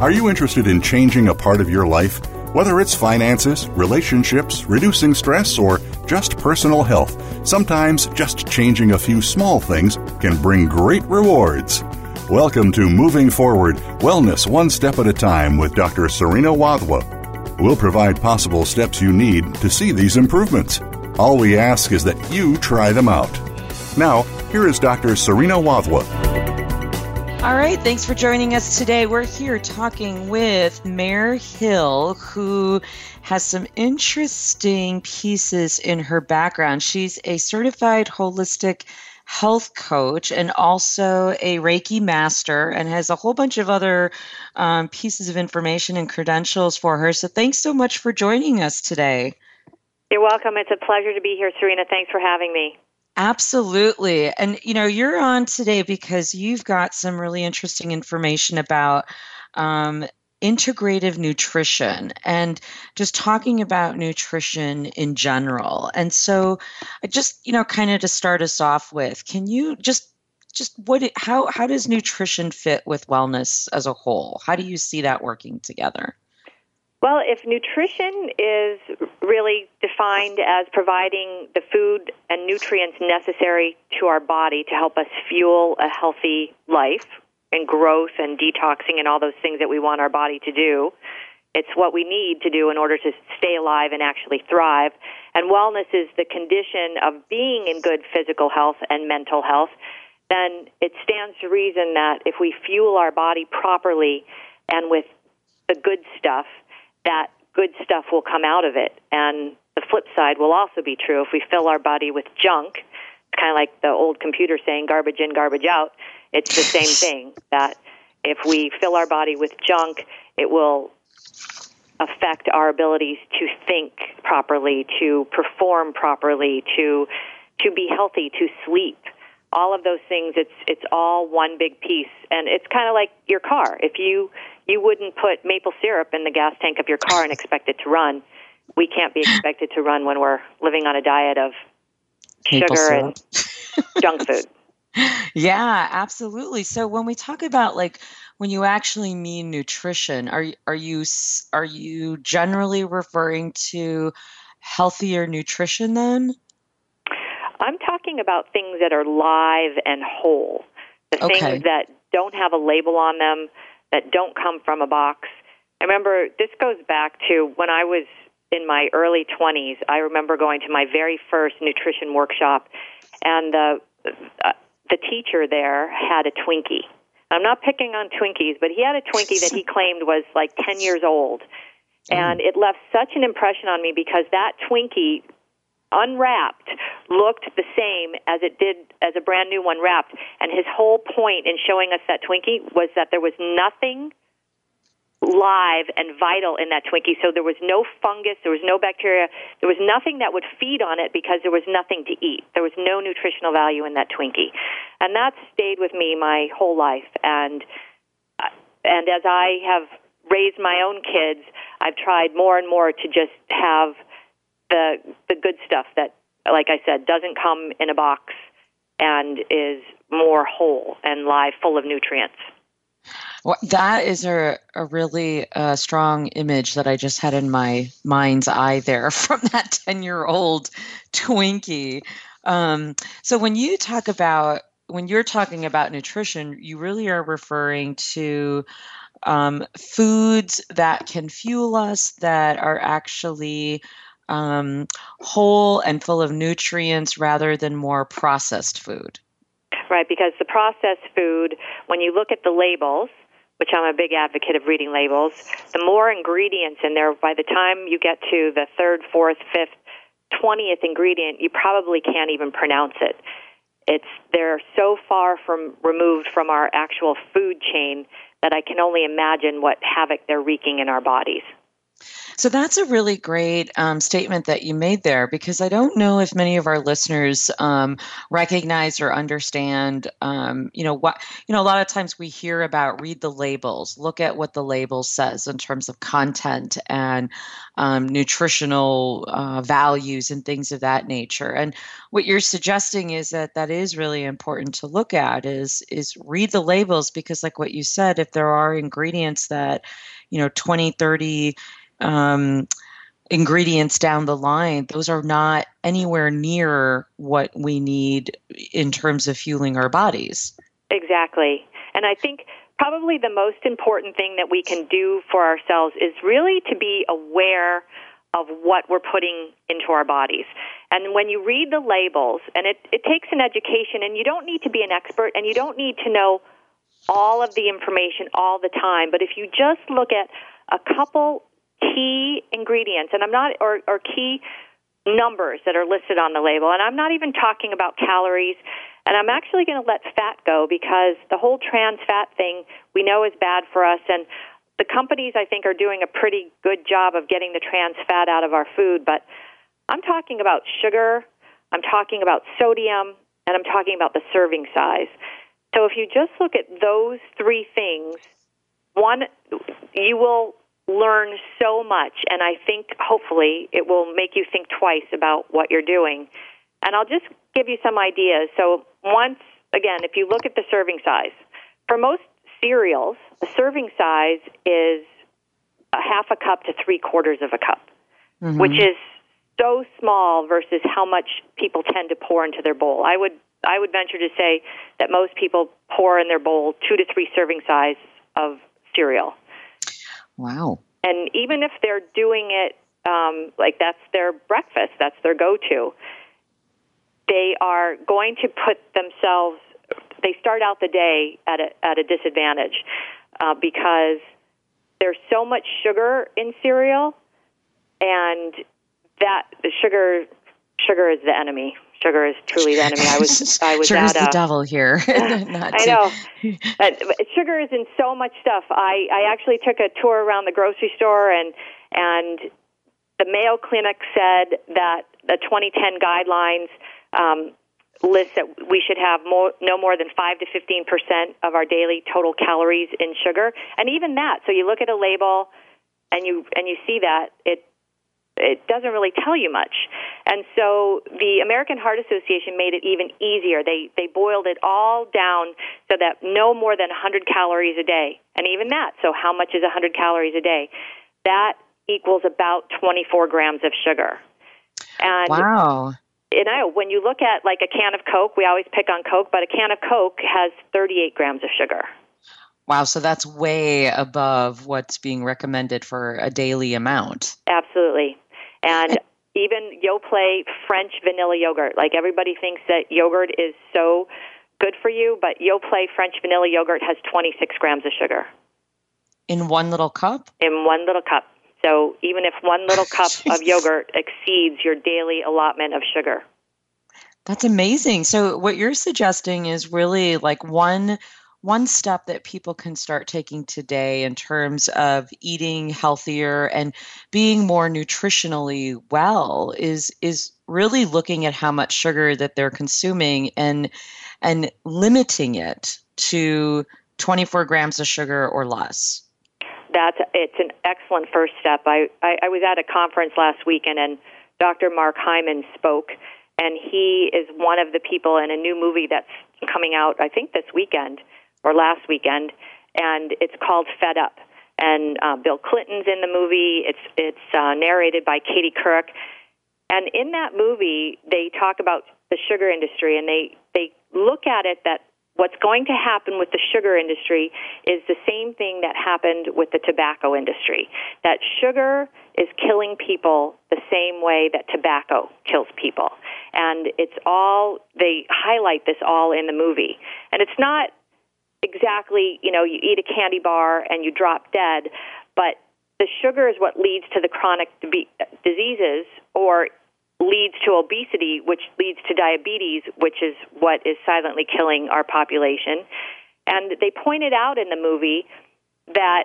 Are you interested in changing a part of your life? Whether it's finances, relationships, reducing stress, or just personal health, sometimes just changing a few small things can bring great rewards. Welcome to Moving Forward Wellness One Step at a Time with Dr. Serena Wadhwa. We'll provide possible steps you need to see these improvements. All we ask is that you try them out. Now, here is Dr. Serena Wadhwa. All right, thanks for joining us today. We're here talking with Mair Hill, who has some interesting pieces in her background. She's a certified holistic health coach and also a Reiki master, and has a whole bunch of other um, pieces of information and credentials for her. So, thanks so much for joining us today. You're welcome. It's a pleasure to be here, Serena. Thanks for having me. Absolutely. And, you know, you're on today because you've got some really interesting information about um, integrative nutrition and just talking about nutrition in general. And so, I just, you know, kind of to start us off with, can you just just what how how does nutrition fit with wellness as a whole? How do you see that working together? Well, if nutrition is really defined as providing the food and nutrients necessary to our body to help us fuel a healthy life and growth and detoxing and all those things that we want our body to do, it's what we need to do in order to stay alive and actually thrive. And wellness is the condition of being in good physical health and mental health. Then it stands to reason that if we fuel our body properly and with the good stuff, that good stuff will come out of it. And the flip side will also be true. If we fill our body with junk, it's kind of like the old computer saying garbage in, garbage out. It's the same thing that if we fill our body with junk, it will affect our abilities to think properly, to perform properly, to to be healthy, to sleep. All of those things, it's it's all one big piece, and it's kind of like your car. If you you wouldn't put maple syrup in the gas tank of your car and expect it to run. We can't be expected to run when we're living on a diet of sugar and junk food. Yeah, absolutely. So when we talk about like when you actually mean nutrition, are are you are you generally referring to healthier nutrition then? I'm talking about things that are live and whole. The okay. things that don't have a label on them, that don't come from a box. I remember this goes back to when I was in my early 20s. I remember going to my very first nutrition workshop, and the uh, the teacher there had a Twinkie. I'm not picking on Twinkies, but he had a Twinkie that he claimed was like 10 years old. And it left such an impression on me because that Twinkie unwrapped looked the same as it did as a brand new one wrapped. And his whole point in showing us that Twinkie was that there was nothing live and vital in that Twinkie. So there was no fungus, there was no bacteria, there was nothing that would feed on it because there was nothing to eat. There was no nutritional value in that Twinkie. And that stayed with me my whole life. And uh, and as I have raised my own kids, I've tried more and more to just have the the good stuff that, like I said, doesn't come in a box and is more whole and live, full of nutrients. Well, that is a, a really uh, strong image that I just had in my mind's eye there from that 10 year old Twinkie. Um, so when you talk about, when you're talking about nutrition, you really are referring to um, foods that can fuel us that are actually um, whole and full of nutrients rather than more processed food. Right, because the processed food, when you look at the labels, which I'm a big advocate of reading labels, the more ingredients in there, by the time you get to the third, fourth, fifth 20th ingredient, you probably can't even pronounce it. It's they're so far from removed from our actual food chain that I can only imagine what havoc they're wreaking in our bodies. So that's a really great um, statement that you made there because I don't know if many of our listeners um, recognize or understand. Um, you know what? You know, a lot of times we hear about read the labels, look at what the label says in terms of content and um, nutritional uh, values and things of that nature. And what you're suggesting is that that is really important to look at is is read the labels because, like what you said, if there are ingredients that you know 20 30 um, ingredients down the line, those are not anywhere near what we need in terms of fueling our bodies. Exactly. And I think probably the most important thing that we can do for ourselves is really to be aware of what we're putting into our bodies. And when you read the labels, and it, it takes an education, and you don't need to be an expert, and you don't need to know all of the information all the time, but if you just look at a couple key ingredients, and I'm not, or, or key numbers that are listed on the label, and I'm not even talking about calories. And I'm actually going to let fat go because the whole trans fat thing we know is bad for us. And the companies, I think, are doing a pretty good job of getting the trans fat out of our food. But I'm talking about sugar, I'm talking about sodium, and I'm talking about the serving size. So if you just look at those three things, one, you will learn so much, and I think hopefully it will make you think twice about what you're doing. And I'll just give you some ideas. So, once again, if you look at the serving size, for most cereals, the serving size is a half a cup to three quarters of a cup, mm-hmm. which is so small versus how much people tend to pour into their bowl. I would I would venture to say that most people pour in their bowl two to three serving size of cereal. Wow. And even if they're doing it um, like that's their breakfast, that's their go to, they are going to put themselves, they start out the day at a, at a disadvantage uh, because there's so much sugar in cereal, and that the sugar sugar is the enemy sugar is truly the enemy. I was I was Sugar's at the devil here. I know. sugar is in so much stuff. I I actually took a tour around the grocery store and and the Mayo Clinic said that the 2010 guidelines um, list that we should have more, no more than 5 to 15 percent of our daily total calories in sugar, and even that. So you look at a label, and you and you see that it it doesn't really tell you much. And so the American Heart Association made it even easier. They they boiled it all down so that no more than 100 calories a day. And even that, so how much is 100 calories a day? That equals about 24 grams of sugar. And wow. You know, when you look at like a can of Coke, we always pick on Coke, but a can of Coke has 38 grams of sugar. Wow, so that's way above what's being recommended for a daily amount. Absolutely. And even Yoplait French vanilla yogurt. Like everybody thinks that yogurt is so good for you, but Yoplait French vanilla yogurt has 26 grams of sugar. In one little cup? In one little cup. So even if one little cup of yogurt exceeds your daily allotment of sugar. That's amazing. So what you're suggesting is really like one one step that people can start taking today in terms of eating healthier and being more nutritionally well is is really looking at how much sugar that they're consuming and and limiting it to 24 grams of sugar or less. That's it's an excellent first step. I, I, I was at a conference last weekend and dr mark hyman spoke and he is one of the people in a new movie that's coming out i think this weekend or last weekend, and it's called Fed Up. And uh, Bill Clinton's in the movie. It's it's uh, narrated by Katie Couric, and in that movie they talk about the sugar industry, and they they look at it that what's going to happen with the sugar industry is the same thing that happened with the tobacco industry. That sugar is killing people the same way that tobacco kills people. And it's all, they highlight this all in the movie. And it's not exactly, you know, you eat a candy bar and you drop dead, but the sugar is what leads to the chronic diseases or leads to obesity, which leads to diabetes, which is what is silently killing our population. And they pointed out in the movie that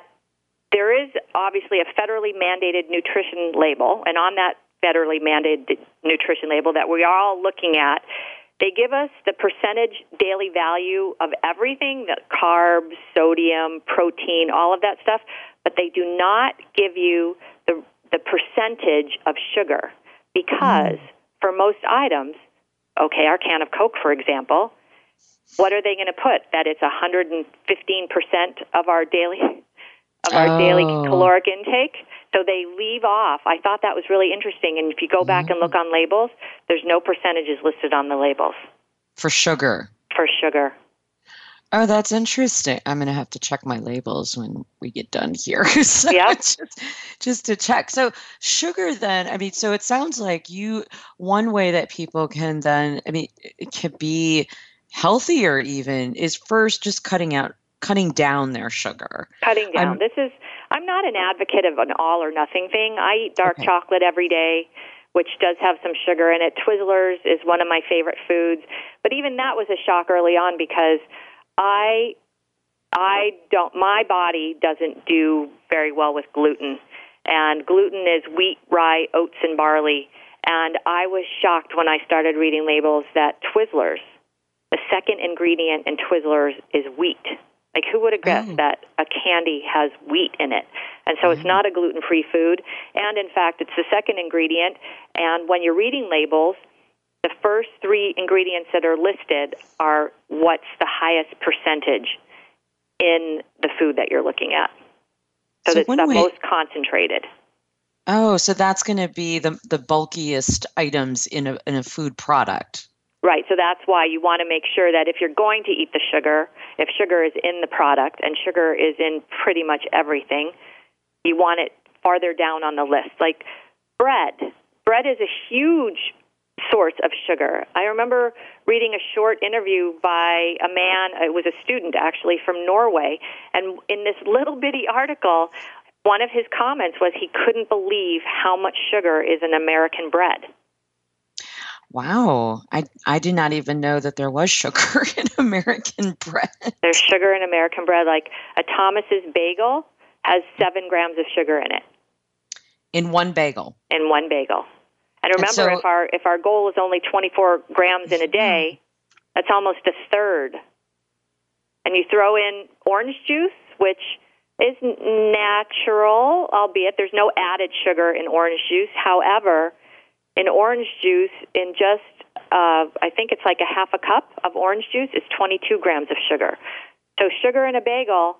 there is obviously a federally mandated nutrition label, and on that federally mandated nutrition label that we are all looking at, they give us the percentage daily value of everything the carbs, sodium, protein, all of that stuff, but they do not give you the, the percentage of sugar because mm. for most items, okay, our can of Coke, for example, what are they going to put? That it's 115% of our daily of our oh. daily caloric intake. So they leave off. I thought that was really interesting. And if you go back mm. and look on labels, there's no percentages listed on the labels for sugar. For sugar. Oh, that's interesting. I'm going to have to check my labels when we get done here. so yeah. Just, just to check. So, sugar then, I mean, so it sounds like you, one way that people can then, I mean, it can be healthier even is first just cutting out, cutting down their sugar. Cutting down. This is, I'm not an advocate of an all or nothing thing. I eat dark okay. chocolate every day which does have some sugar in it. Twizzlers is one of my favorite foods, but even that was a shock early on because I I don't my body doesn't do very well with gluten. And gluten is wheat, rye, oats and barley. And I was shocked when I started reading labels that Twizzlers, the second ingredient in Twizzlers is wheat. Like who would have guessed oh. that a candy has wheat in it? And so it's mm-hmm. not a gluten-free food, and in fact, it's the second ingredient. And when you're reading labels, the first three ingredients that are listed are what's the highest percentage in the food that you're looking at. So, so it's the way, most concentrated. Oh, so that's going to be the the bulkiest items in a in a food product. Right. So that's why you want to make sure that if you're going to eat the sugar, if sugar is in the product and sugar is in pretty much everything, you want it farther down on the list. Like bread. Bread is a huge source of sugar. I remember reading a short interview by a man, uh, it was a student actually from Norway, and in this little bitty article, one of his comments was he couldn't believe how much sugar is in American bread. Wow, I I did not even know that there was sugar in American bread. There's sugar in American bread. Like a Thomas's bagel has seven grams of sugar in it. In one bagel. In one bagel. And remember, and so, if our if our goal is only 24 grams in a day, mm-hmm. that's almost a third. And you throw in orange juice, which is natural, albeit there's no added sugar in orange juice. However, in orange juice, in just uh, I think it's like a half a cup of orange juice is 22 grams of sugar. So sugar in a bagel,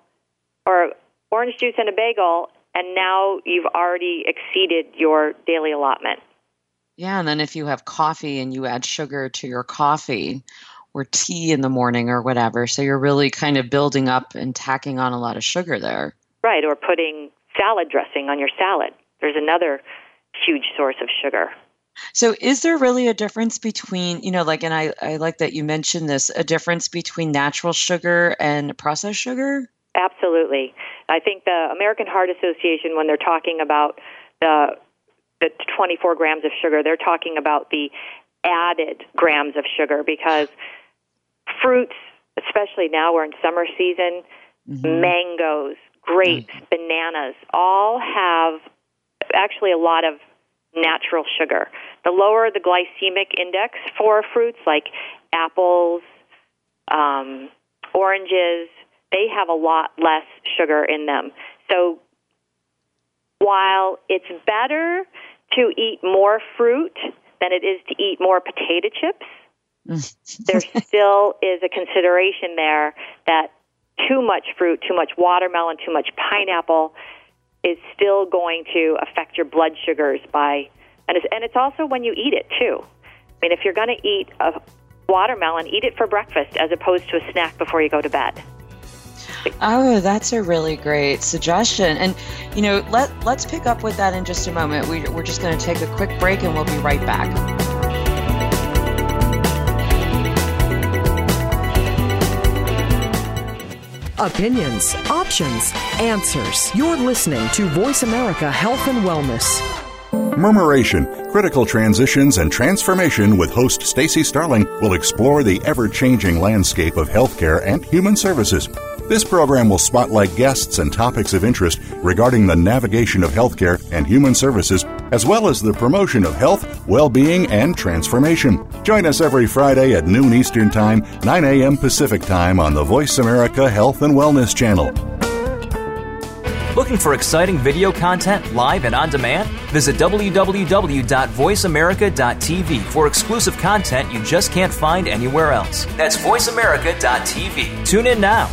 or orange juice in a bagel, and now you've already exceeded your daily allotment. Yeah, and then if you have coffee and you add sugar to your coffee or tea in the morning or whatever, so you're really kind of building up and tacking on a lot of sugar there. Right, or putting salad dressing on your salad. There's another huge source of sugar. So is there really a difference between, you know, like, and I, I like that you mentioned this, a difference between natural sugar and processed sugar? Absolutely. I think the American Heart Association, when they're talking about the the 24 grams of sugar, they're talking about the added grams of sugar because fruits, especially now we're in summer season, mm-hmm. mangoes, grapes, mm-hmm. bananas, all have actually a lot of natural sugar. The lower the glycemic index for fruits like apples, um, oranges, they have a lot less sugar in them. So while it's better to eat more fruit than it is to eat more potato chips, there still is a consideration there that too much fruit, too much watermelon, too much pineapple is still going to affect your blood sugars by and it's, and it's also when you eat it too. I mean, if you're going to eat a watermelon, eat it for breakfast as opposed to a snack before you go to bed. Oh, that's a really great suggestion. And, you know, let, let's pick up with that in just a moment. We, we're just going to take a quick break and we'll be right back. Opinions, options, answers. You're listening to Voice America Health and Wellness. Murmuration, Critical Transitions and Transformation with host Stacy Starling will explore the ever-changing landscape of healthcare and human services. This program will spotlight guests and topics of interest regarding the navigation of healthcare and human services, as well as the promotion of health, well-being, and transformation. Join us every Friday at noon Eastern Time, 9 a.m. Pacific Time on the Voice America Health and Wellness Channel. Looking for exciting video content live and on demand? Visit www.voiceamerica.tv for exclusive content you just can't find anywhere else. That's voiceamerica.tv. Tune in now.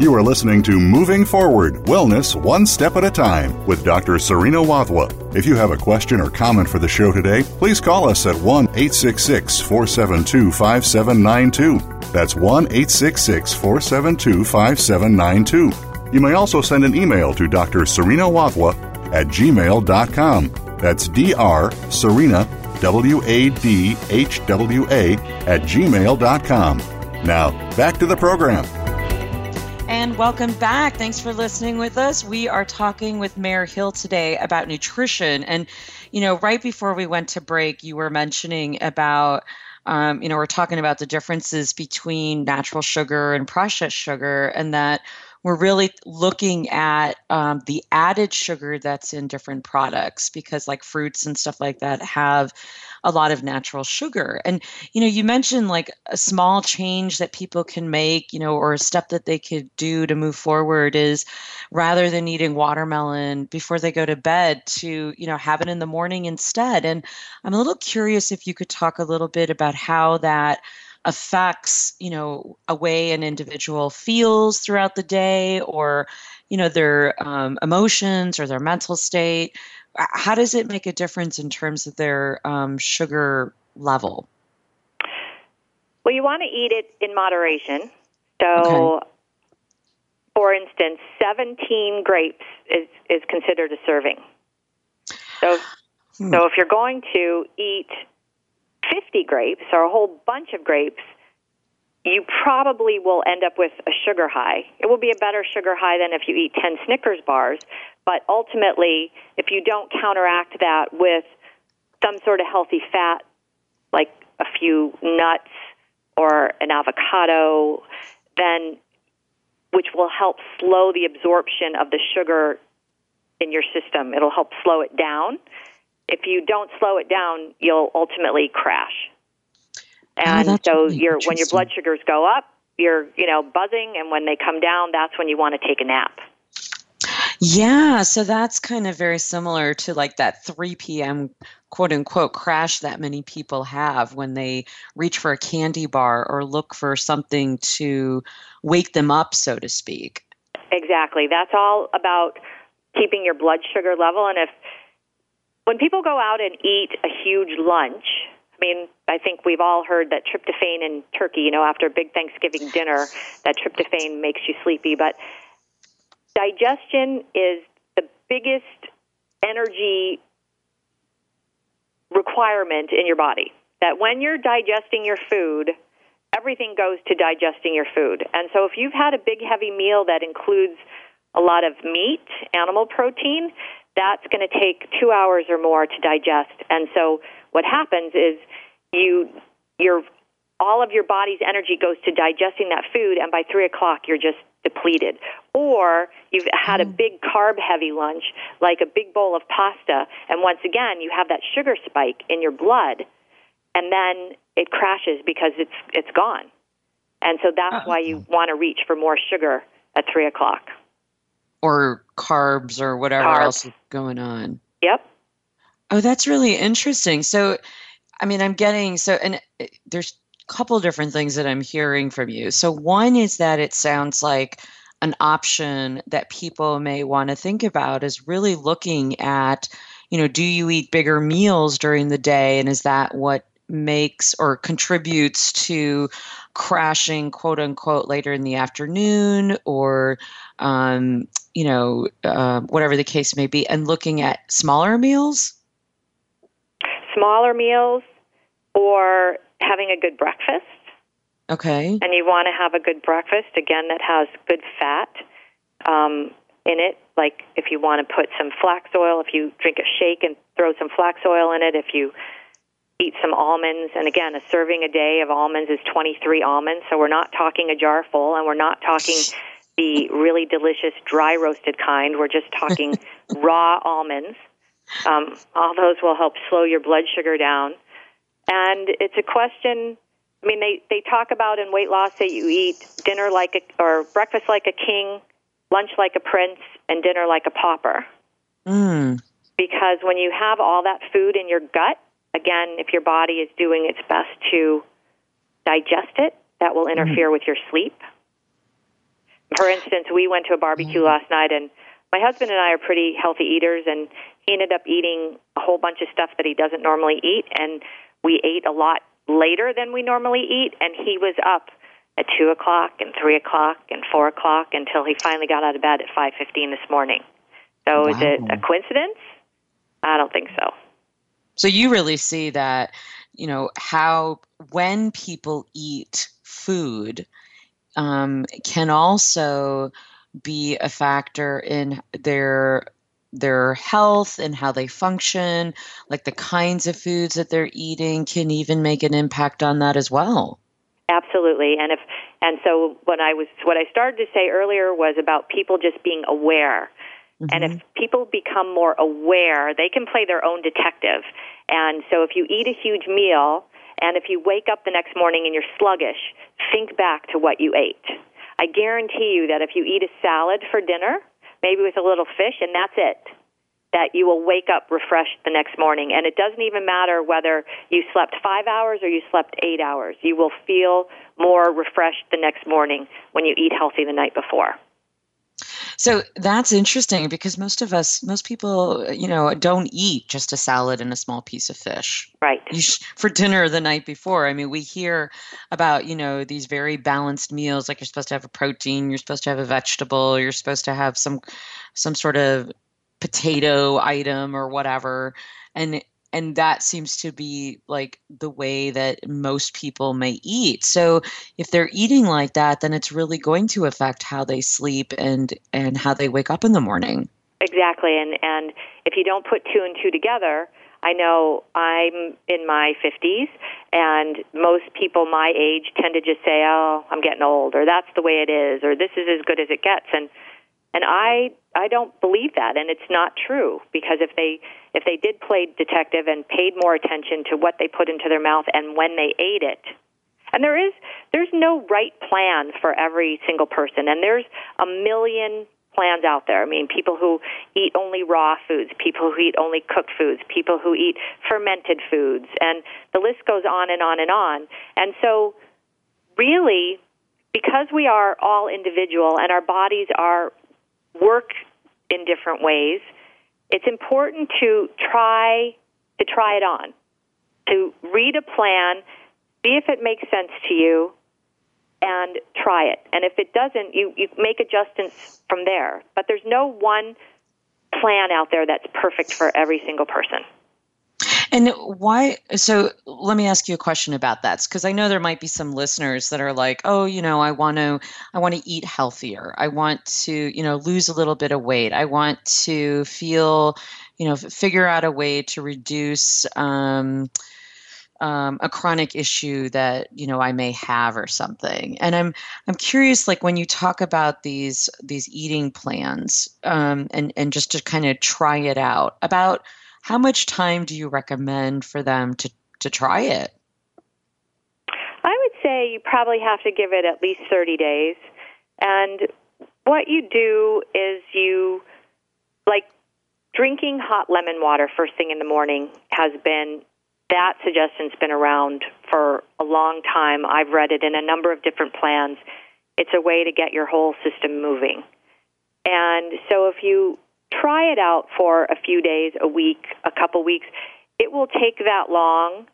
You are listening to Moving Forward Wellness One Step at a Time with Dr. Serena Wadhwa. If you have a question or comment for the show today, please call us at 1 866 472 5792. That's 1 866 472 5792. You may also send an email to Dr. Serena Wadhwa at gmail.com. That's Dr. Serena, W A D H W A, at gmail.com. Now, back to the program. Welcome back. Thanks for listening with us. We are talking with Mair Hill today about nutrition. And, you know, right before we went to break, you were mentioning about, um, you know, we're talking about the differences between natural sugar and processed sugar, and that we're really looking at um, the added sugar that's in different products because, like fruits and stuff like that, have a lot of natural sugar. And, you know, you mentioned like a small change that people can make, you know, or a step that they could do to move forward is rather than eating watermelon before they go to bed to, you know, have it in the morning instead. And I'm a little curious if you could talk a little bit about how that affects you know a way an individual feels throughout the day or you know their um, emotions or their mental state how does it make a difference in terms of their um, sugar level? Well, you want to eat it in moderation. So, okay. for instance, 17 grapes is, is considered a serving. So, hmm. so if you're going to eat 50 grapes or a whole bunch of grapes, you probably will end up with a sugar high. It will be a better sugar high than if you eat 10 Snickers bars, but ultimately, if you don't counteract that with some sort of healthy fat, like a few nuts or an avocado, then which will help slow the absorption of the sugar in your system. It'll help slow it down. If you don't slow it down, you'll ultimately crash. Oh, and oh, so really your when your blood sugars go up, you're you know buzzing, and when they come down, that's when you want to take a nap. Yeah, so that's kind of very similar to like that 3 p.m. quote unquote crash that many people have when they reach for a candy bar or look for something to wake them up, so to speak. Exactly. That's all about keeping your blood sugar level. And if when people go out and eat a huge lunch, I mean, I think we've all heard that tryptophan in turkey, you know, after a big Thanksgiving dinner, that tryptophan makes you sleepy. But digestion is the biggest energy requirement in your body. That when you're digesting your food, everything goes to digesting your food. And so if you've had a big, heavy meal that includes a lot of meat, animal protein, that's going to take two hours or more to digest. And so what happens is you your all of your body's energy goes to digesting that food, and by three o'clock you're just depleted. Or you've had a mm. big carb heavy lunch, like a big bowl of pasta, and once again you have that sugar spike in your blood, and then it crashes because it's it's gone. And so that's why you want to reach for more sugar at three o'clock. Or carbs or whatever carbs. else is going on. Yep. Oh, that's really interesting. So, I mean, I'm getting so, and uh, there's a couple different things that I'm hearing from you. So, one is that it sounds like an option that people may want to think about is really looking at, you know, do you eat bigger meals during the day? And is that what makes or contributes to crashing, quote unquote, later in the afternoon or, um, you know, uh, whatever the case may be, and looking at smaller meals? Smaller meals or having a good breakfast. Okay. And you want to have a good breakfast, again, that has good fat um, in it. Like if you want to put some flax oil, if you drink a shake and throw some flax oil in it, if you eat some almonds, and again, a serving a day of almonds is 23 almonds, so we're not talking a jar full, and we're not talking the really delicious dry roasted kind. We're just talking raw almonds. Um, all those will help slow your blood sugar down. And it's a question. I mean, they they talk about in weight loss that you eat dinner like a or breakfast like a king, lunch like a prince, and dinner like a pauper. Mm. Because when you have all that food in your gut, again, if your body is doing its best to digest it, that will mm-hmm. interfere with your sleep. For instance, we went to a barbecue mm-hmm. last night, and my husband and I are pretty healthy eaters, and he ended up eating a whole bunch of stuff that he doesn't normally eat, and we ate a lot later than we normally eat, and he was up at two o'clock and three o'clock and four o'clock until he finally got out of bed at five fifteen this morning. So is it a coincidence? I don't think so. So you really see that, you know, how when people eat food um, can also be a factor in their their health and how they function like the kinds of foods that they're eating can even make an impact on that as well Absolutely. And if and so when I was what I started to say earlier was about people just being aware. And if mm-hmm. people become more aware, they can play their own detective. And so if you eat a huge meal and if you wake up the next morning and you're sluggish, think back to what you ate. I guarantee you that if you eat a salad for dinner, maybe with a little fish, and that's it, that you will wake up refreshed the next morning. And it doesn't even matter whether you slept five hours or you slept eight hours. You will feel more refreshed the next morning when you eat healthy the night before. So that's interesting because most of us, most people, you know, don't eat just a salad and a small piece of fish. Right. Sh- for dinner the night before. I mean, we hear about, you know, these very balanced meals like you're supposed to have a protein, you're supposed to have a vegetable, you're supposed to have some some sort of potato item or whatever. And and that seems to be like the way that most people may eat so if they're eating like that then it's really going to affect how they sleep and and how they wake up in the morning Exactly. And and if you don't put two and two together, I know I'm in my 50s, and most people my age tend to just say, "Oh, I'm getting old," or "That's the way it is," or "This is as good as it gets." And and I I don't believe that, and it's not true because if they if they did play detective and paid more attention to what they put into their mouth and when they ate it, and there is there's no right plan for every single person, and there's a million plans out there. I mean, people who eat only raw foods, people who eat only cooked foods, people who eat fermented foods, and the list goes on and on and on. And so, really, because we are all individual and our bodies are work in different ways, it's important to try to try it on, to read a plan, see if it makes sense to you, and try it. And if it doesn't, you, you make adjustments from there. But there's no one plan out there that's perfect for every single person. And why? So let me ask you a question about that, because I know there might be some listeners that are like, "Oh, you know, I want to, I want to eat healthier. I want to, you know, lose a little bit of weight. I want to feel, you know, figure out a way to reduce." Um, um, a chronic issue that you know I may have or something. And I'm I'm curious, like when you talk about these these eating plans, um, and and just to kind of try it out, about how much time do you recommend for them to to try it? I would say you probably have to give it at least 30 days. And what you do is you, like, drinking hot lemon water first thing in the morning has been, that suggestion's been around for a long time. I've read it in a number of different plans. It's a way to get your whole system moving. And so if you try it out for a few days, a week, a couple weeks, it will take that long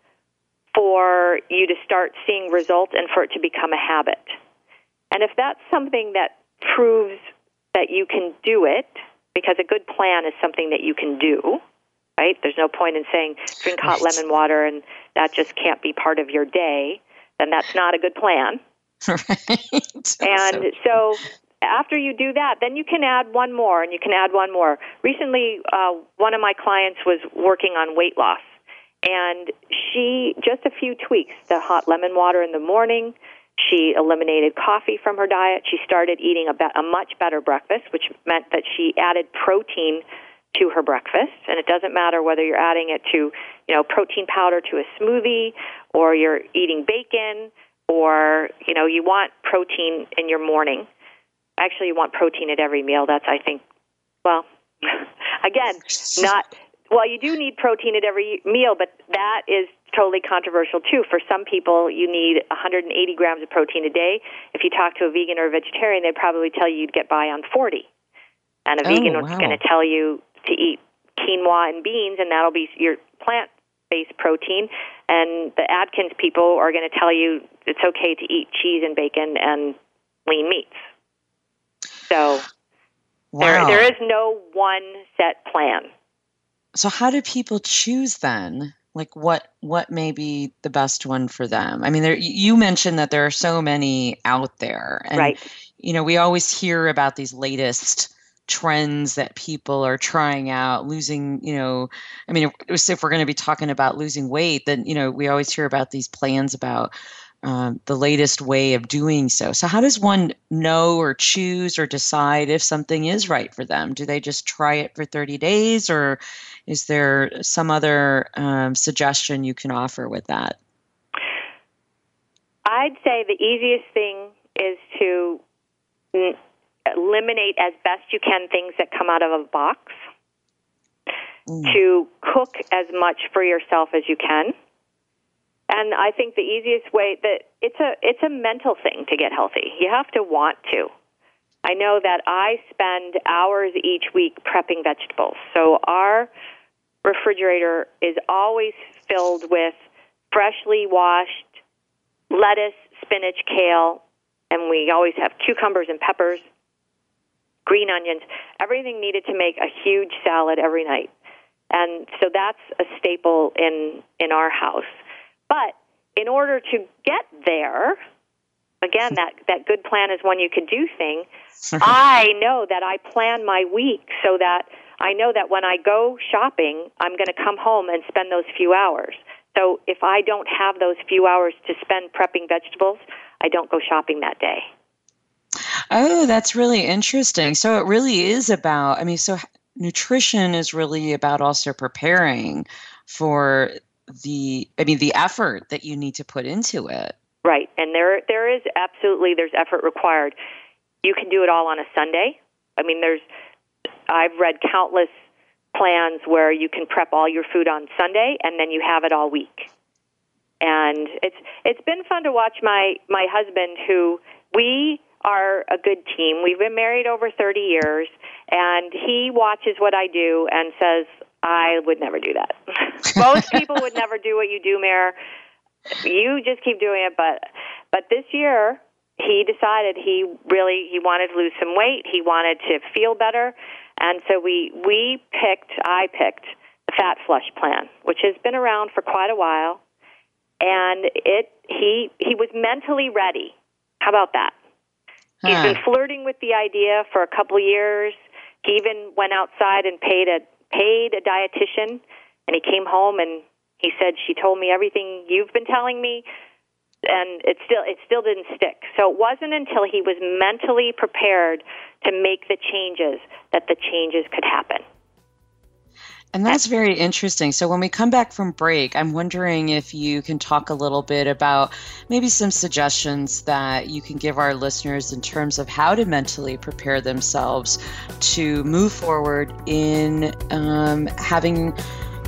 for you to start seeing results and for it to become a habit. And if that's something that proves that you can do it, because a good plan is something that you can do, right? There's no point in saying drink hot lemon water and that just can't be part of your day. then that's not a good plan. right. And so, after you do that, then you can add one more, and you can add one more. Recently, uh, one of my clients was working on weight loss, and she just a few tweaks: the hot lemon water in the morning. She eliminated coffee from her diet. She started eating a, be- a much better breakfast, which meant that she added protein to her breakfast. And it doesn't matter whether you're adding it to, you know, protein powder to a smoothie, or you're eating bacon, or you know, you want protein in your morning. Actually, you want protein at every meal. That's, I think, well, again, not well, you do need protein at every meal, but that is totally controversial too. For some people, you need 180 grams of protein a day. If you talk to a vegan or a vegetarian, they'd probably tell you you'd get by on 40. And a Oh, vegan wow. is going to tell you to eat quinoa and beans, and that'll be your plant based protein. And the Atkins people are going to tell you it's okay to eat cheese and bacon and lean meats. So wow. there, there is no one set plan. so how do people choose then? Like what what may be the best one for them? I mean, there you mentioned that there are so many out there, and right. you know we always hear about these latest trends that people are trying out losing you know i mean if, if we're going to be talking about losing weight then you know we always hear about these plans about um, the latest way of doing so so how does one know or choose or decide if something is right for them do they just try it for 30 days or is there some other um, suggestion you can offer with that I'd say the easiest thing is to eliminate as best you can things that come out of a box, Mm. to cook as much for yourself as you can. And I think the easiest way that it's a it's a mental thing to get healthy. You have to want to. I know that I spend hours each week prepping vegetables. So our refrigerator is always filled with freshly washed lettuce, spinach, kale, and we always have cucumbers and peppers, green onions, everything needed to make a huge salad every night. And so that's a staple in in our house. But in order to get there, again that that good plan is one you can do thing. I know that I plan my week so that I know that when I go shopping, I'm going to come home and spend those few hours. So if I don't have those few hours to spend prepping vegetables, I don't go shopping that day. Oh, that's really interesting. So it really is about, I mean, so nutrition is really about also preparing for the, I mean, the effort that you need to put into it. Right, and there there is absolutely there's effort required. You can do it all on a Sunday. I mean, there's I've read countless plans where you can prep all your food on Sunday and then you have it all week. And it's it's been fun to watch my my husband who we are a good team. We've been married over 30 years and he watches what I do and says I would never do that. Most people would never do what you do, Mair. You just keep doing it but but this year he decided he really he wanted to lose some weight. He wanted to feel better. And so we we picked i picked the fat flush plan which has been around for quite a while. And it he he was mentally ready. How about that? He's been flirting with the idea for a couple of years. He even went outside and paid a paid a dietitian and he came home and he said she told me everything you've been telling me and it still it still didn't stick. So it wasn't until he was mentally prepared to make the changes that the changes could happen And that's very interesting. So when we come back from break, I'm wondering if you can talk a little bit about maybe some suggestions that you can give our listeners in terms of how to mentally prepare themselves to move forward in um, having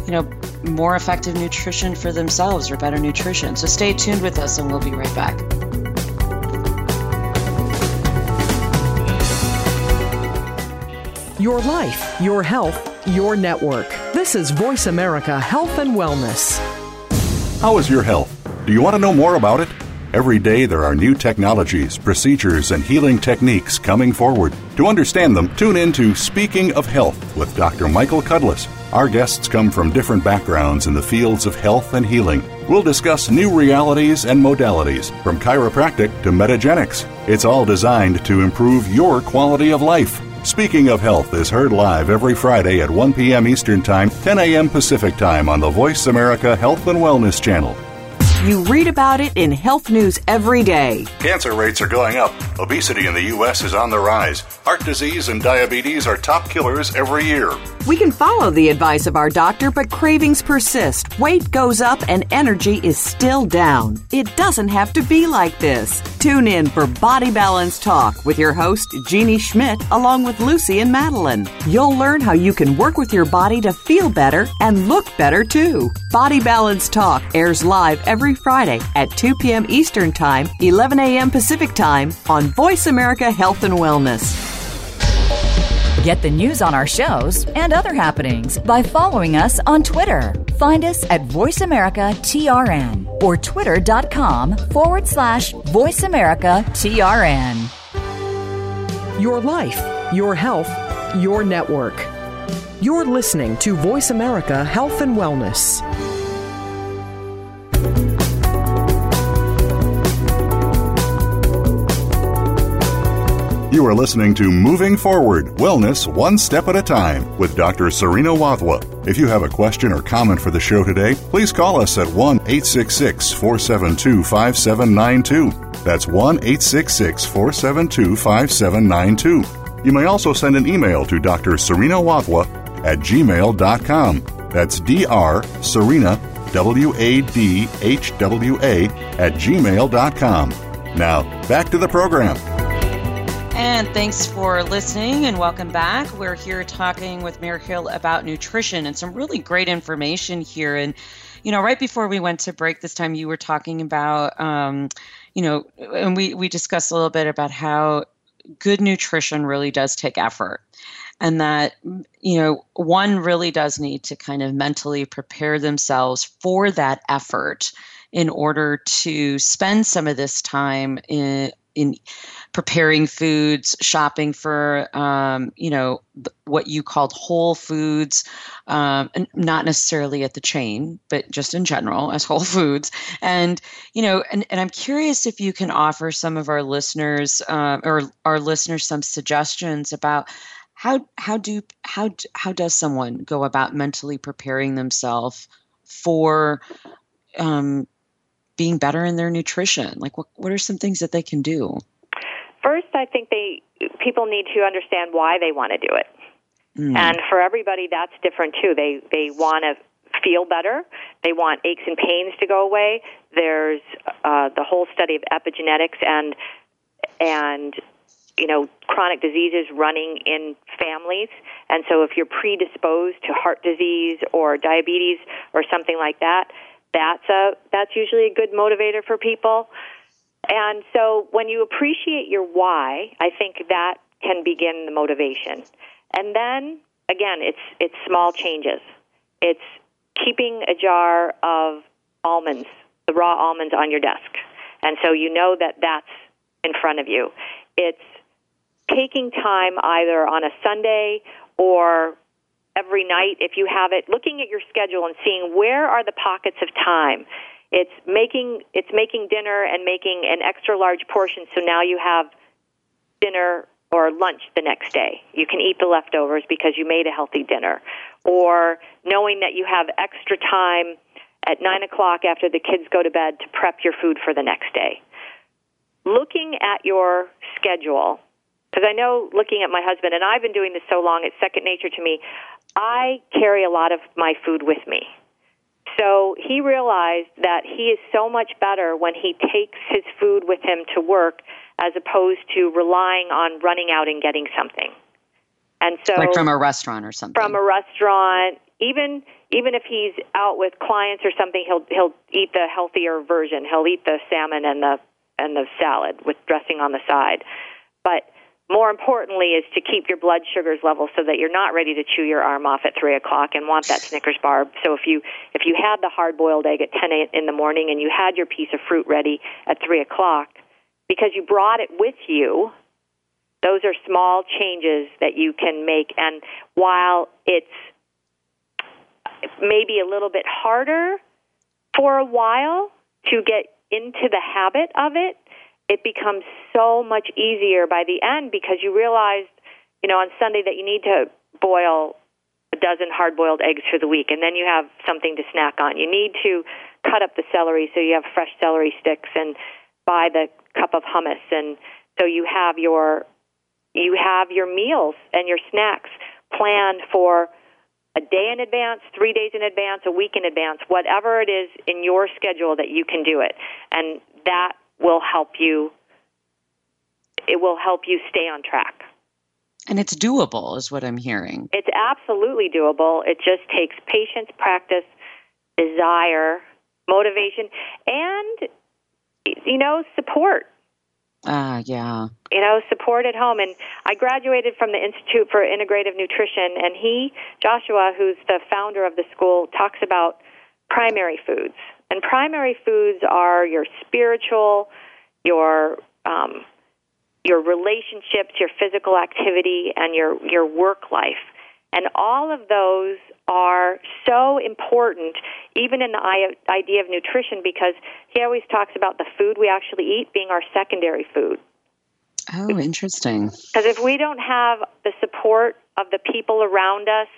you know more effective nutrition for themselves or better nutrition. So stay tuned with us and we'll be right back. Your life, your health, your network. This is Voice America Health and Wellness. How is your health? Do you want to know more about it? Every day there are new technologies, procedures, and healing techniques coming forward. To understand them, tune in to Speaking of Health with Dr. Michael Cudlis. Our guests come from different backgrounds in the fields of health and healing. We'll discuss new realities and modalities, from chiropractic to metagenics. It's all designed to improve your quality of life. Speaking of Health is heard live every Friday at 1 p.m. Eastern Time, 10 a.m. Pacific Time on the Voice America Health and Wellness Channel. You read about it in health news every day. Cancer rates are going up. Obesity in the U.S. is on the rise. Heart disease and diabetes are top killers every year. We can follow the advice of our doctor, but cravings persist. Weight goes up and energy is still down. It doesn't have to be like this. Tune in for Body Balance Talk with your host, Jeannie Schmidt, along with Lucy and Madeline. You'll learn how you can work with your body to feel better and look better too. Body Balance Talk airs live every Friday at 2 p.m. Eastern Time, 11 a.m. Pacific Time on Voice America Health and Wellness. Get the news on our shows and other happenings by following us on Twitter. Find us at VoiceAmericaTRN or twitter.com forward slash VoiceAmericaTRN. Your life, your health, your network. You're listening to Voice America Health and Wellness. You are listening to Moving Forward Wellness One Step at a Time with Dr. Serena Wadhwa. If you have a question or comment for the show today, please call us at 1 866 472 5792. That's 1 866 472 5792. You may also send an email to Dr. Serena Wadhwa at gmail.com. That's Dr. Serena, W A D H W A, at gmail.com. Now, back to the program. And thanks for listening and welcome back. We're here talking with Mair Hill about nutrition and some really great information here. And, you know, right before we went to break this time, you were talking about, um, you know, and we, we discussed a little bit about how good nutrition really does take effort. And that, you know, one really does need to kind of mentally prepare themselves for that effort in order to spend some of this time in in preparing foods, shopping for, um, you know, what you called whole foods, um, not necessarily at the chain, but just in general as whole foods. And, you know, and, and I'm curious if you can offer some of our listeners uh, or our listeners some suggestions about how how do how how does someone go about mentally preparing themselves for um, being better in their nutrition? Like, what what are some things that they can do? First, I think they people need to understand why they want to do it, mm. and for everybody, that's different too. They they want to feel better. They want aches and pains to go away. There's uh, the whole study of epigenetics and and you know chronic diseases running in families and so if you're predisposed to heart disease or diabetes or something like that that's a that's usually a good motivator for people. And so when you appreciate your why, I think that can begin the motivation. And then again, it's it's small changes. It's keeping a jar of almonds, the raw almonds on your desk. And so you know that that's in front of you. It's taking time either on a Sunday or every night if you have it, looking at your schedule and seeing where are the pockets of time. It's making it's making dinner and making an extra large portion so now you have dinner or lunch the next day. You can eat the leftovers because you made a healthy dinner. Or knowing that you have extra time at nine o'clock after the kids go to bed to prep your food for the next day. Looking at your schedule, because I know looking at my husband, and I've been doing this so long, it's second nature to me. I carry a lot of my food with me. So he realized that he is so much better when he takes his food with him to work as opposed to relying on running out and getting something. And so like from a restaurant or something. From a restaurant, even even if he's out with clients or something, he'll he'll eat the healthier version. He'll eat the salmon and the and the salad with dressing on the side. But more importantly is to keep your blood sugars level so that you're not ready to chew your arm off at three o'clock and want that Snickers bar. So if you if you had the hard boiled egg at ten in the morning and you had your piece of fruit ready at three o'clock, because you brought it with you, those are small changes that you can make. And while it's maybe a little bit harder for a while to get into the habit of it, it becomes so much easier by the end because you realize, you know, on Sunday that you need to boil a dozen hard boiled eggs for the week and then you have something to snack on. You need to cut up the celery so you have fresh celery sticks and buy the cup of hummus and so you have your you have your meals and your snacks planned for a day in advance, three days in advance, a week in advance, whatever it is in your schedule that you can do it. And that will help you it will help you stay on track. And it's doable is what I'm hearing. It's absolutely doable. It just takes patience, practice, desire, motivation, and you know, support. Ah, uh, yeah. You know, support at home. And I graduated from the Institute for Integrative Nutrition, and he, Joshua, who's the founder of the school, talks about primary foods. And primary foods are your spiritual, your um, your relationships, your physical activity, and your your work life. And all of those are so important, even in the idea of nutrition, because he always talks about the food we actually eat being our secondary food. Oh, interesting. Because if we don't have the support of the people around us,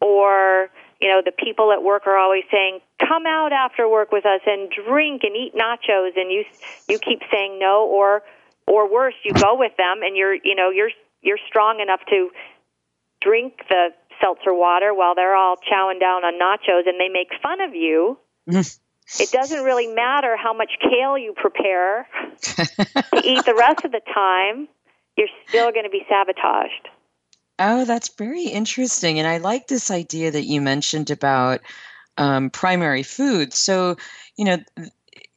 or you know, the people at work are always saying, "Come out after work with us and drink and eat nachos," and you you keep saying no, or or worse, you go with them and you're you know you're you're strong enough to drink the seltzer water while they're all chowing down on nachos and they make fun of you. it doesn't really matter how much kale you prepare to eat the rest of the time. You're still going to be sabotaged. Oh, that's very interesting. And I like this idea that you mentioned about um, primary food. So, you know,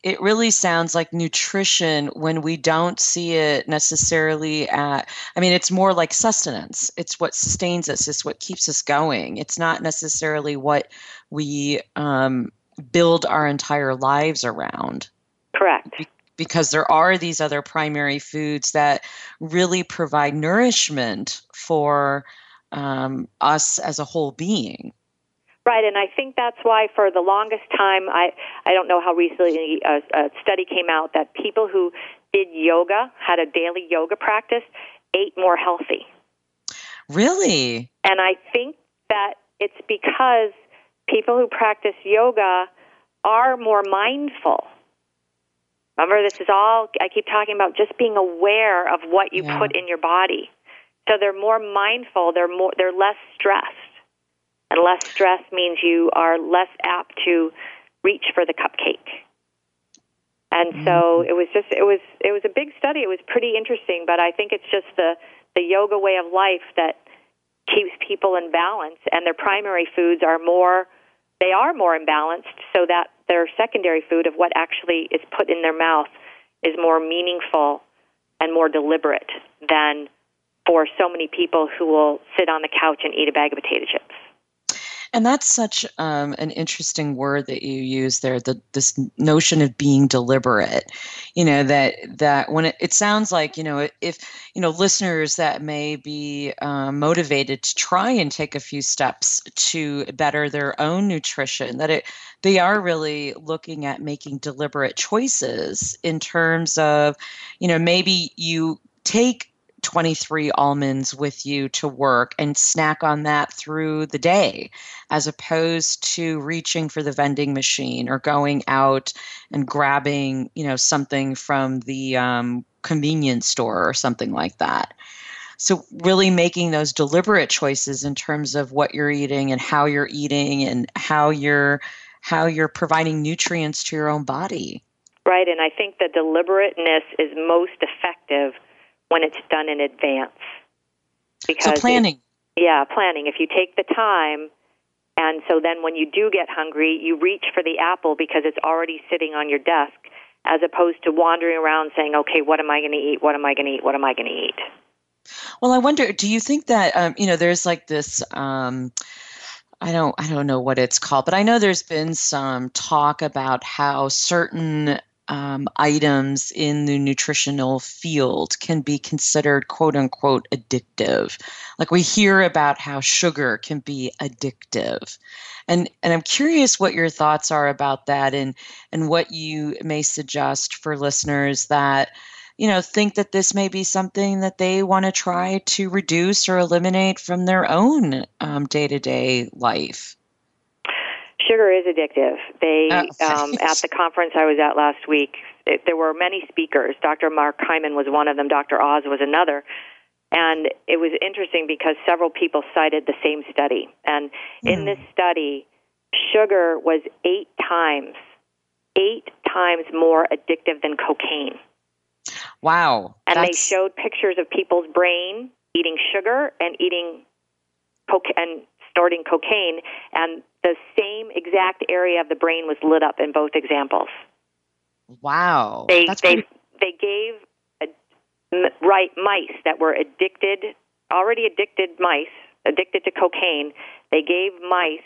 it really sounds like nutrition when we don't see it necessarily at, I mean, it's more like sustenance. It's what sustains us, it's what keeps us going. It's not necessarily what we um, build our entire lives around. Correct because there are these other primary foods that really provide nourishment for um, us as a whole being. Right, and I think that's why for the longest time, I I don't know how recently a, a study came out that people who did yoga, had a daily yoga practice, ate more healthy. Really? And I think that it's because people who practice yoga are more mindful Remember, this is all, I keep talking about just being aware of what you yeah. put in your body. So they're more mindful, they're, more, they're less stressed. And less stress means you are less apt to reach for the cupcake. And mm-hmm. so it was just it was it was a big study. It was pretty interesting, but I think it's just the the yoga way of life that keeps people in balance and their primary foods are more they are more imbalanced so that their secondary food of what actually is put in their mouth is more meaningful and more deliberate than for so many people who will sit on the couch and eat a bag of potato chips. And that's such um, an interesting word that you use there. The this notion of being deliberate. You know that that when it, it sounds like you know if you know listeners that may be um, motivated to try and take a few steps to better their own nutrition, that it they are really looking at making deliberate choices in terms of you know maybe you take 23 almonds with you to work and snack on that through the day as opposed to reaching for the vending machine or going out and grabbing you know something from the um, convenience store or something like that. So really making those deliberate choices in terms of what you're eating and how you're eating and how you're how you're providing nutrients to your own body. Right and i think the deliberateness is most effective when it's done in advance. Because so planning. It, yeah, planning. If you take the time, and so then when you do get hungry, you reach for the apple because it's already sitting on your desk, as opposed to wandering around saying, "Okay, what am I going to eat? What am I going to eat? What am I going to eat?" Well, I wonder, do you think that, um, you know, there's like this, um, I don't I don't know what it's called, but I know there's been some talk about how certain um, items in the nutritional field can be considered quote unquote addictive. Like we hear about how sugar can be addictive. And and I'm curious what your thoughts are about that and and what you may suggest for listeners that you know think that this may be something that they want to try to reduce or eliminate from their own um, day-to-day life sugar is addictive they oh, um, at the conference i was at last week it, there were many speakers dr mark hyman was one of them dr oz was another and it was interesting because several people cited the same study and mm. in hmm. this study sugar was eight times eight times more addictive than cocaine Wow. And they showed pictures of people's brain eating sugar and eating coke and snorting cocaine, and the same exact area of the brain was lit up in both examples. Wow. They That's they pretty... they gave a, right mice that were addicted, already addicted mice, addicted to cocaine. They gave mice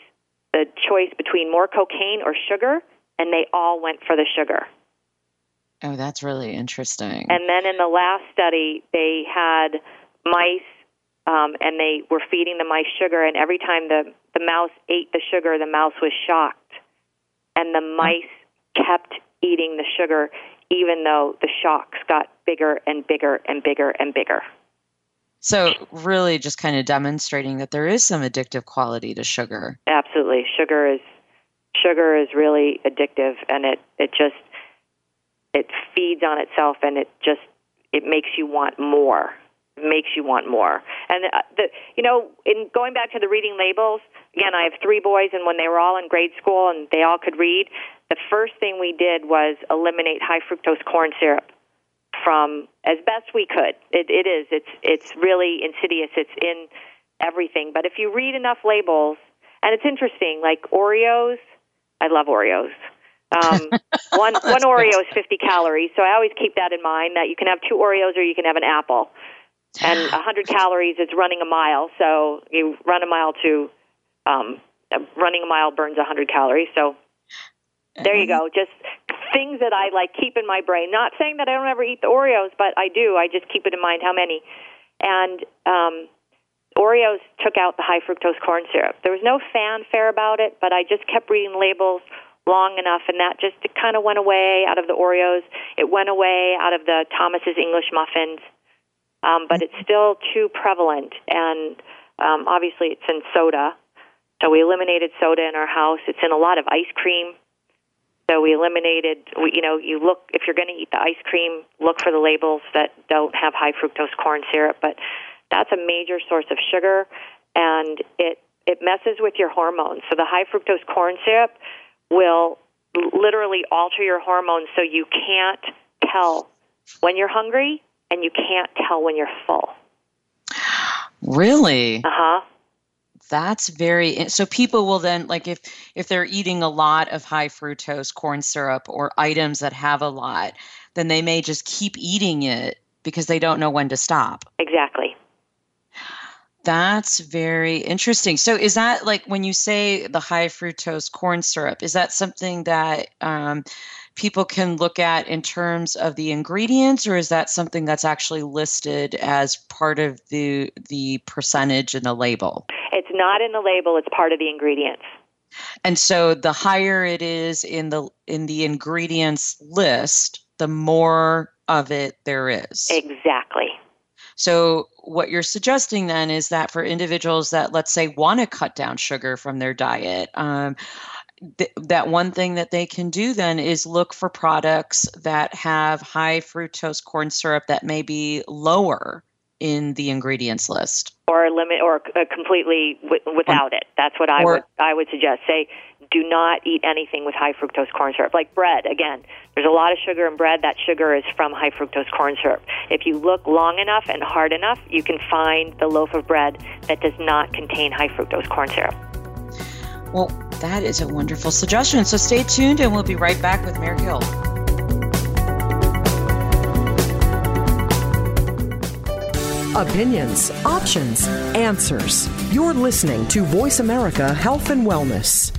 the choice between more cocaine or sugar, and they all went for the sugar. Oh, that's really interesting. And then in the last study, they had mice, um, and they were feeding the mice sugar, and every time the the mouse ate the sugar, the mouse was shocked, and the mice kept eating the sugar, even though the shocks got bigger and bigger and bigger and bigger. So, really, just kind of demonstrating that there is some addictive quality to sugar. Absolutely, sugar is sugar is really addictive, and it it just it feeds on itself and it just it makes you want more makes you want more. And uh, the you know in going back to the reading labels again i have three boys and when they were all in grade school and they all could read the first thing we did was eliminate high fructose corn syrup from as best we could. It it is it's it's really insidious. It's in everything. But if you read enough labels and it's interesting like oreos i love oreos. Um, one one Oreo is 50 calories, so I always keep that in mind that you can have two Oreos or you can have an apple. And 100 calories is running a mile, so you run a mile to um, running a mile burns 100 calories. So there you go. Just things that I like keep in my brain. Not saying that I don't ever eat the Oreos, but I do. I just keep it in mind how many. And um, Oreos took out the high fructose corn syrup. There was no fanfare about it, but I just kept reading labels long enough, and that just kind of went away out of the Oreos. It went away out of the Thomas's English muffins, um, but it's still too prevalent. And um, obviously, it's in soda. So we eliminated soda in our house. It's in a lot of ice cream. So we eliminated. We, you know, you look if you're going to eat the ice cream, look for the labels that don't have high fructose corn syrup. But that's a major source of sugar, and it it messes with your hormones. So the high fructose corn syrup will literally alter your hormones so you can't tell when you're hungry and you can't tell when you're full. Really? Uh huh. That's very so people will then like if if they're eating a lot of high fructose corn syrup or items that have a lot, then they may just keep eating it because they don't know when to stop. Exactly. That's very interesting. So, is that like when you say the high fructose corn syrup, is that something that um, people can look at in terms of the ingredients, or is that something that's actually listed as part of the the percentage in the label? It's not in the label; it's part of the ingredients. And so, the higher it is in the in the ingredients list, the more of it there is. Exactly. So, what you're suggesting then is that for individuals that, let's say, want to cut down sugar from their diet, um, th- that one thing that they can do then is look for products that have high fructose corn syrup that may be lower in the ingredients list. Or limit or uh, completely w- without it. That's what i or, would i would suggest. Say do not eat anything with high fructose corn syrup. Like bread again there's a lot of sugar in bread. That sugar is from high fructose corn syrup. If you look long enough and hard enough you can find the loaf of bread that does not contain high fructose corn syrup well that is a wonderful suggestion so stay tuned and we'll be right back with Mair Hill Opinions, options, answers. You're listening to Voice America Health and Wellness.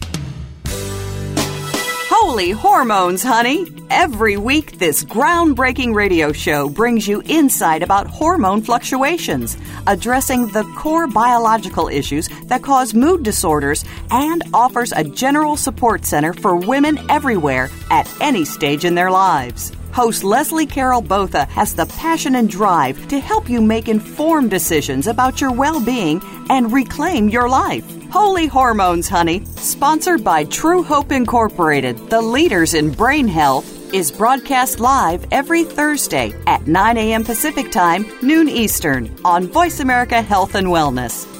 Holy hormones, honey! Every week, this groundbreaking radio show brings you insight about hormone fluctuations, addressing the core biological issues that cause mood disorders, and offers a general support center for women everywhere at any stage in their lives. Host Leslie Carol Botha has the passion and drive to help you make informed decisions about your well being and reclaim your life. Holy Hormones, honey, sponsored by True Hope Incorporated, the leaders in brain health, is broadcast live every Thursday at 9 a.m. Pacific Time, noon Eastern, on Voice America Health and Wellness.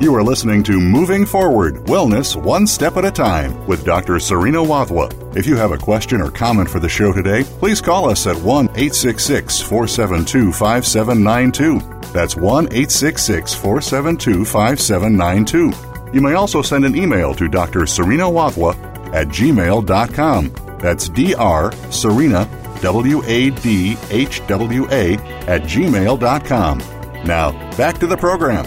You are listening to Moving Forward Wellness One Step at a Time with Dr. Serena Wadhwa. If you have a question or comment for the show today, please call us at 1 866 472 5792. That's 1 866 472 5792. You may also send an email to Dr. Serena Wadhwa at gmail.com. That's Dr. Serena, W A D H W A, at gmail.com. Now, back to the program.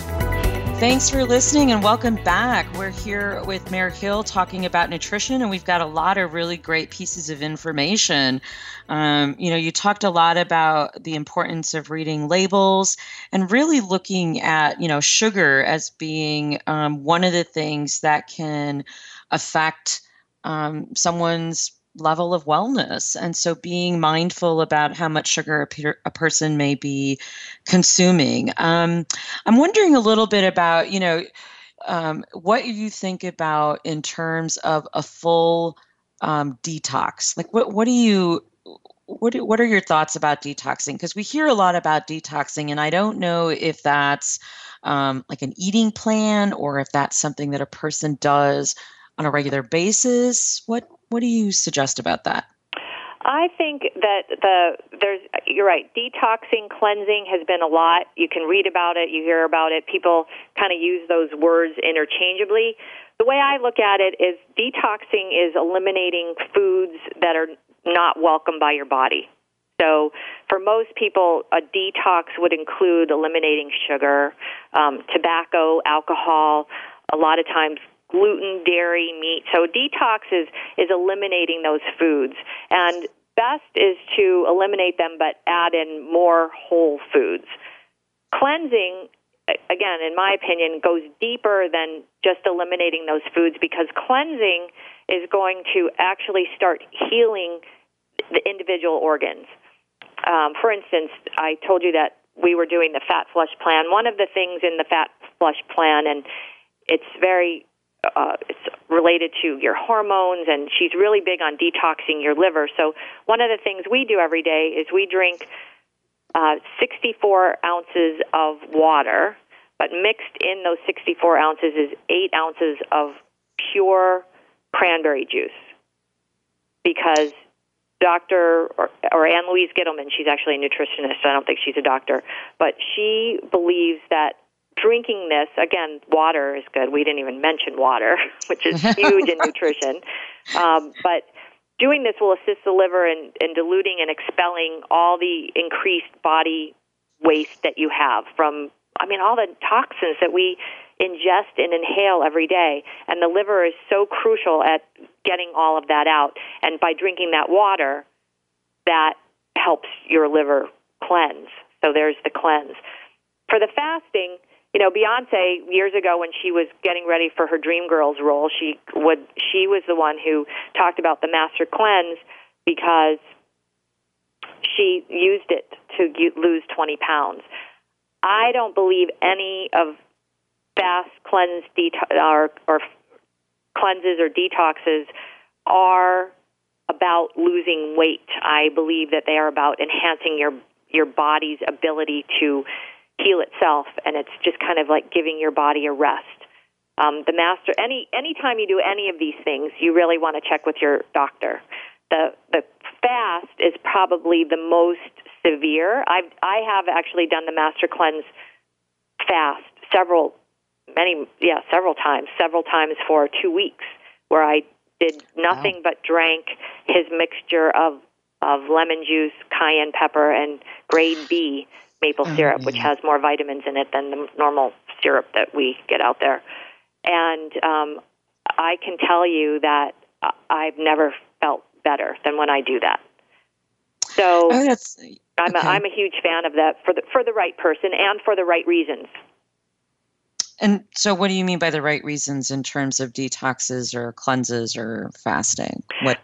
Thanks for listening and welcome back. We're here with Mair Hill talking about nutrition, and we've got a lot of really great pieces of information. Um, you know, you talked a lot about the importance of reading labels and really looking at, you know, sugar as being um, one of the things that can affect um, someone's level of wellness. And so being mindful about how much sugar a, pe- a person may be consuming. Um, I'm wondering a little bit about, you know, um, what you think about in terms of a full um, detox. Like, what, what do you, what, do, what are your thoughts about detoxing? Because we hear a lot about detoxing, and I don't know if that's um, like an eating plan or if that's something that a person does on a regular basis. What what do you suggest about that? I think that the there's you're right. Detoxing, cleansing has been a lot. You can read about it, you hear about it. People kind of use those words interchangeably. The way I look at it is detoxing is eliminating foods that are not welcome by your body. So, for most people, a detox would include eliminating sugar, um, tobacco, alcohol, a lot of times gluten, dairy, meat. So detox is is eliminating those foods, and best is to eliminate them, but add in more whole foods. Cleansing, again, in my opinion, goes deeper than just eliminating those foods because cleansing is going to actually start healing the individual organs. Um, for instance, I told you that we were doing the Fat Flush Plan. One of the things in the Fat Flush Plan, and it's very uh, it's related to your hormones, and she's really big on detoxing your liver. So one of the things we do every day is we drink uh, 64 ounces of water, but mixed in those 64 ounces is eight ounces of pure cranberry juice, because Dr. or, or Ann Louise Gittleman, she's actually a nutritionist. I don't think she's a doctor, but she believes that drinking this again water is good. We didn't even mention water which is huge in nutrition. Um, but doing this will assist the liver in, in diluting and expelling all the increased body waste that you have from i mean all the toxins that we ingest and inhale every day. And the liver is so crucial at getting all of that out. And by drinking that water that helps your liver cleanse. So there's the cleanse. For the fasting you know, Beyonce years ago when she was getting ready for her Dreamgirls role, she would she was the one who talked about the master cleanse because she used it to lose 20 pounds. I don't believe any of fast cleanse det- or, or cleanses or detoxes are about losing weight. I believe that they are about enhancing your your body's ability to heal itself, and it's just kind of like giving your body a rest. Um, the master, any anytime you do any of these things, you really want to check with your doctor. The the fast is probably the most severe. I've I have actually done the Master Cleanse fast several many yeah several times several times for two weeks where I did nothing wow. but drank his mixture of of lemon juice, cayenne pepper, and grade B maple oh, syrup, which has more vitamins in it than the normal syrup that we get out there. And um, I can tell you that I've never felt better than when I do that. So oh, that's, okay. I'm, a, I'm a huge fan of that for the for the right person and for the right reasons. And so, what do you mean by the right reasons in terms of detoxes or cleanses or fasting? What?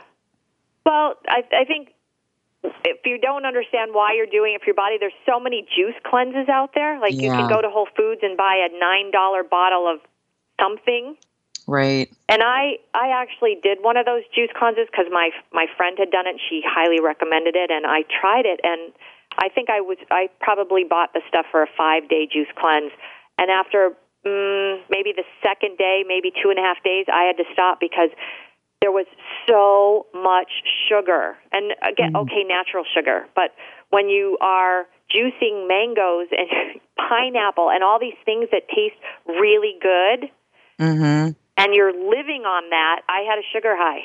Well, I, I think if you don't understand why you're doing it for your body, there's so many juice cleanses out there. Like yeah. you can go to Whole Foods and buy a nine dollar bottle of something. Right. And I I actually did one of those juice cleanses because my my friend had done it. She highly recommended it, and I tried it. And I think I was I probably bought the stuff for a five day juice cleanse. And after mm, maybe the second day, maybe two and a half days, I had to stop because there was so much sugar. And again, mm. okay, natural sugar, but when you are juicing mangoes and pineapple and all these things that taste really good, mm-hmm. and you're living on that, I had a sugar high.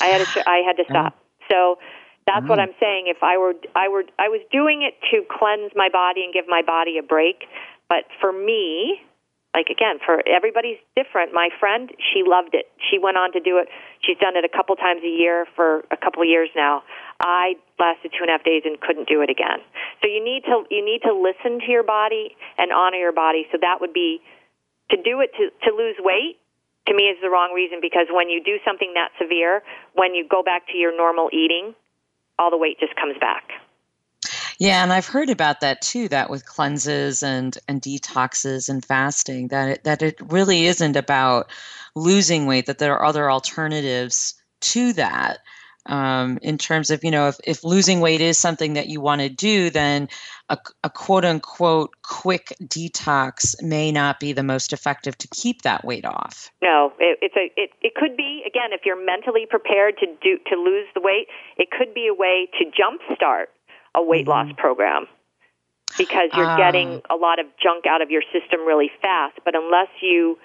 I had a, I had to stop. So that's what I'm saying. If I were, I were, I was doing it to cleanse my body and give my body a break. But for me, like again for everybody's different. My friend she loved it. She went on to do it. She's done it a couple times a year for a couple years now. I lasted two and a half days and couldn't do it again. So you need to you need to listen to your body and honor your body. So that would be to do it to to lose weight to me is the wrong reason because when you do something that severe when you go back to your normal eating all the weight just comes back yeah, and I've heard about that too. That with cleanses and and detoxes and fasting, that it, that it really isn't about losing weight. That there are other alternatives to that. Um, in terms of you know if, if losing weight is something that you want to do then a, a, quote unquote quick detox may not be the most effective to keep that weight off no it, it's a it, it could be again if you're mentally prepared to do to lose the weight it could be a way to jumpstart a weight mm-hmm. loss program because you're getting ah. a lot of junk out of your system really fast. But unless you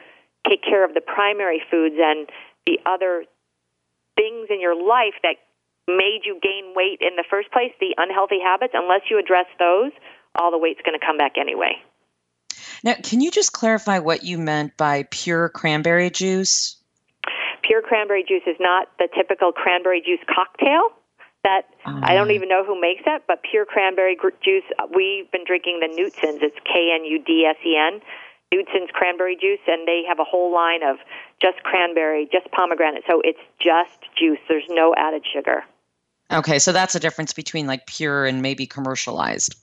take care of the primary foods and the other things in your life that made you gain weight in the first place, the unhealthy habits, unless you address those, all the weight's going to come back anyway. Now, can you just clarify what you meant by pure cranberry juice? Pure cranberry juice is not the typical cranberry juice cocktail that I don't mm. even know who makes that, but pure cranberry juice. Uh, we've been drinking the Knudsens. It's K N U D S E N. Knudsens cranberry juice, and they have a whole line of just cranberry, just pomegranate. So it's just juice. There's no added sugar. Okay, so that's a difference between like pure and maybe commercialized.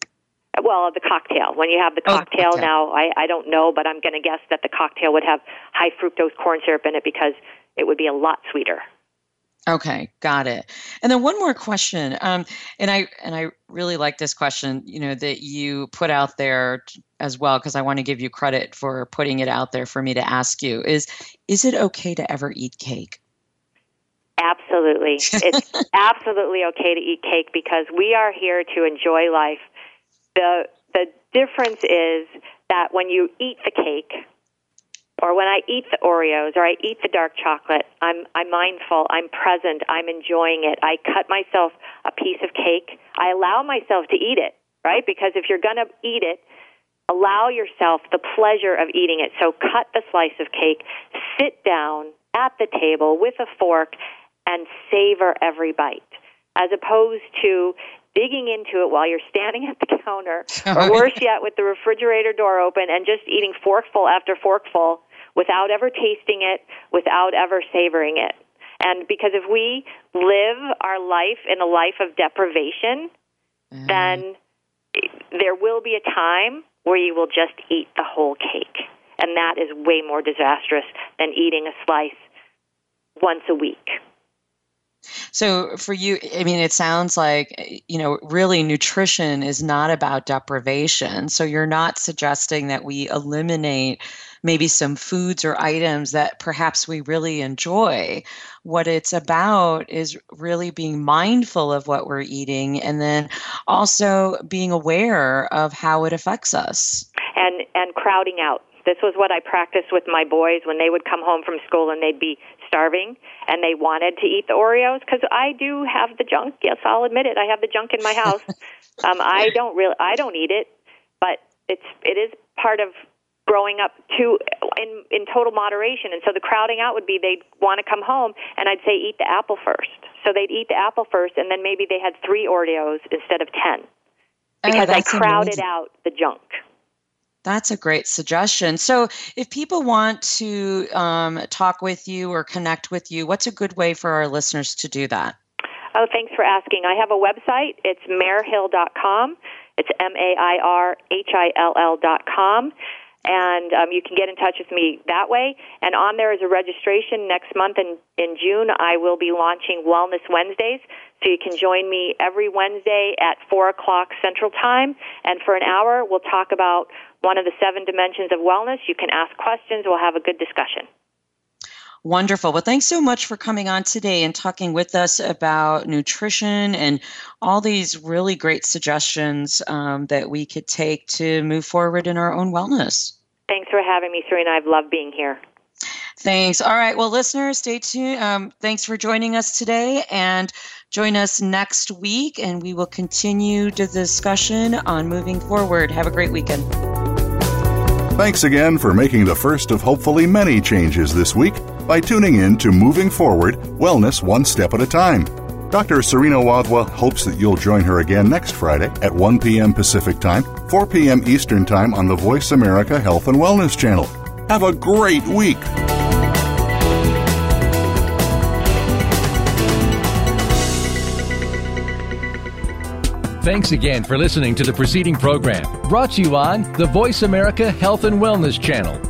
Well, the cocktail. When you have the cocktail, oh, the cocktail. now, I, I don't know, but I'm going to guess that the cocktail would have high fructose corn syrup in it because it would be a lot sweeter. Okay, got it. And then one more question, um, and I and I really like this question, you know, that you put out there as well, because I want to give you credit for putting it out there for me to ask you. Is is it okay to ever eat cake? Absolutely, it's absolutely okay to eat cake because we are here to enjoy life. the The difference is that when you eat the cake, or when I eat the Oreos or I eat the dark chocolate, I'm I'm mindful, I'm present, I'm enjoying it. I cut myself a piece of cake. I allow myself to eat it, right? Because if you're going to eat it, allow yourself the pleasure of eating it. So cut the slice of cake, sit down at the table with a fork and savor every bite. As opposed to digging into it while you're standing at the counter, or worse yet, with the refrigerator door open and just eating forkful after forkful without ever tasting it, without ever savoring it. And because if we live our life in a life of deprivation, mm. then there will be a time where you will just eat the whole cake. And that is way more disastrous than eating a slice once a week. So for you, I mean, it sounds like, you know, really nutrition is not about deprivation. So you're not suggesting that we eliminate maybe some foods or items that perhaps we really enjoy. What it's about is really being mindful of what we're eating and then also being aware of how it affects us. And and crowding out. This was what I practiced with my boys when they would come home from school and they'd be starving and they wanted to eat the Oreos because I do have the junk. Yes, I'll admit it. I have the junk in my house. um, I don't really, I don't eat it, but it's it is part of growing up to in in total moderation. And so the crowding out would be they'd want to come home and I'd say eat the apple first. So they'd eat the apple first, and then maybe they had three Oreos instead of ten because oh, I crowded amazing. out the junk. That's a great suggestion. So, if people want to um, talk with you or connect with you, what's a good way for our listeners to do that? Oh, thanks for asking. I have a website. It's mairhill.com. It's M A I R H I L L.com. And um, you can get in touch with me that way. And on there is a registration next month in, in June. I will be launching Wellness Wednesdays. So you can join me every Wednesday at 4 o'clock Central Time. And for an hour, we'll talk about one of the seven dimensions of wellness. You can ask questions. We'll have a good discussion. Wonderful. Well, thanks so much for coming on today and talking with us about nutrition and all these really great suggestions um, that we could take to move forward in our own wellness. Thanks for having me, Serena. I've loved being here. Thanks. All right. Well, listeners, stay tuned. Um, thanks for joining us today and join us next week, and we will continue the discussion on moving forward. Have a great weekend. Thanks again for making the first of hopefully many changes this week by tuning in to Moving Forward Wellness One Step at a Time. Dr. Serena Wadhwa hopes that you'll join her again next Friday at 1 p.m. Pacific Time, 4 p.m. Eastern Time on the Voice America Health and Wellness Channel. Have a great week! Thanks again for listening to the preceding program brought to you on the Voice America Health and Wellness Channel.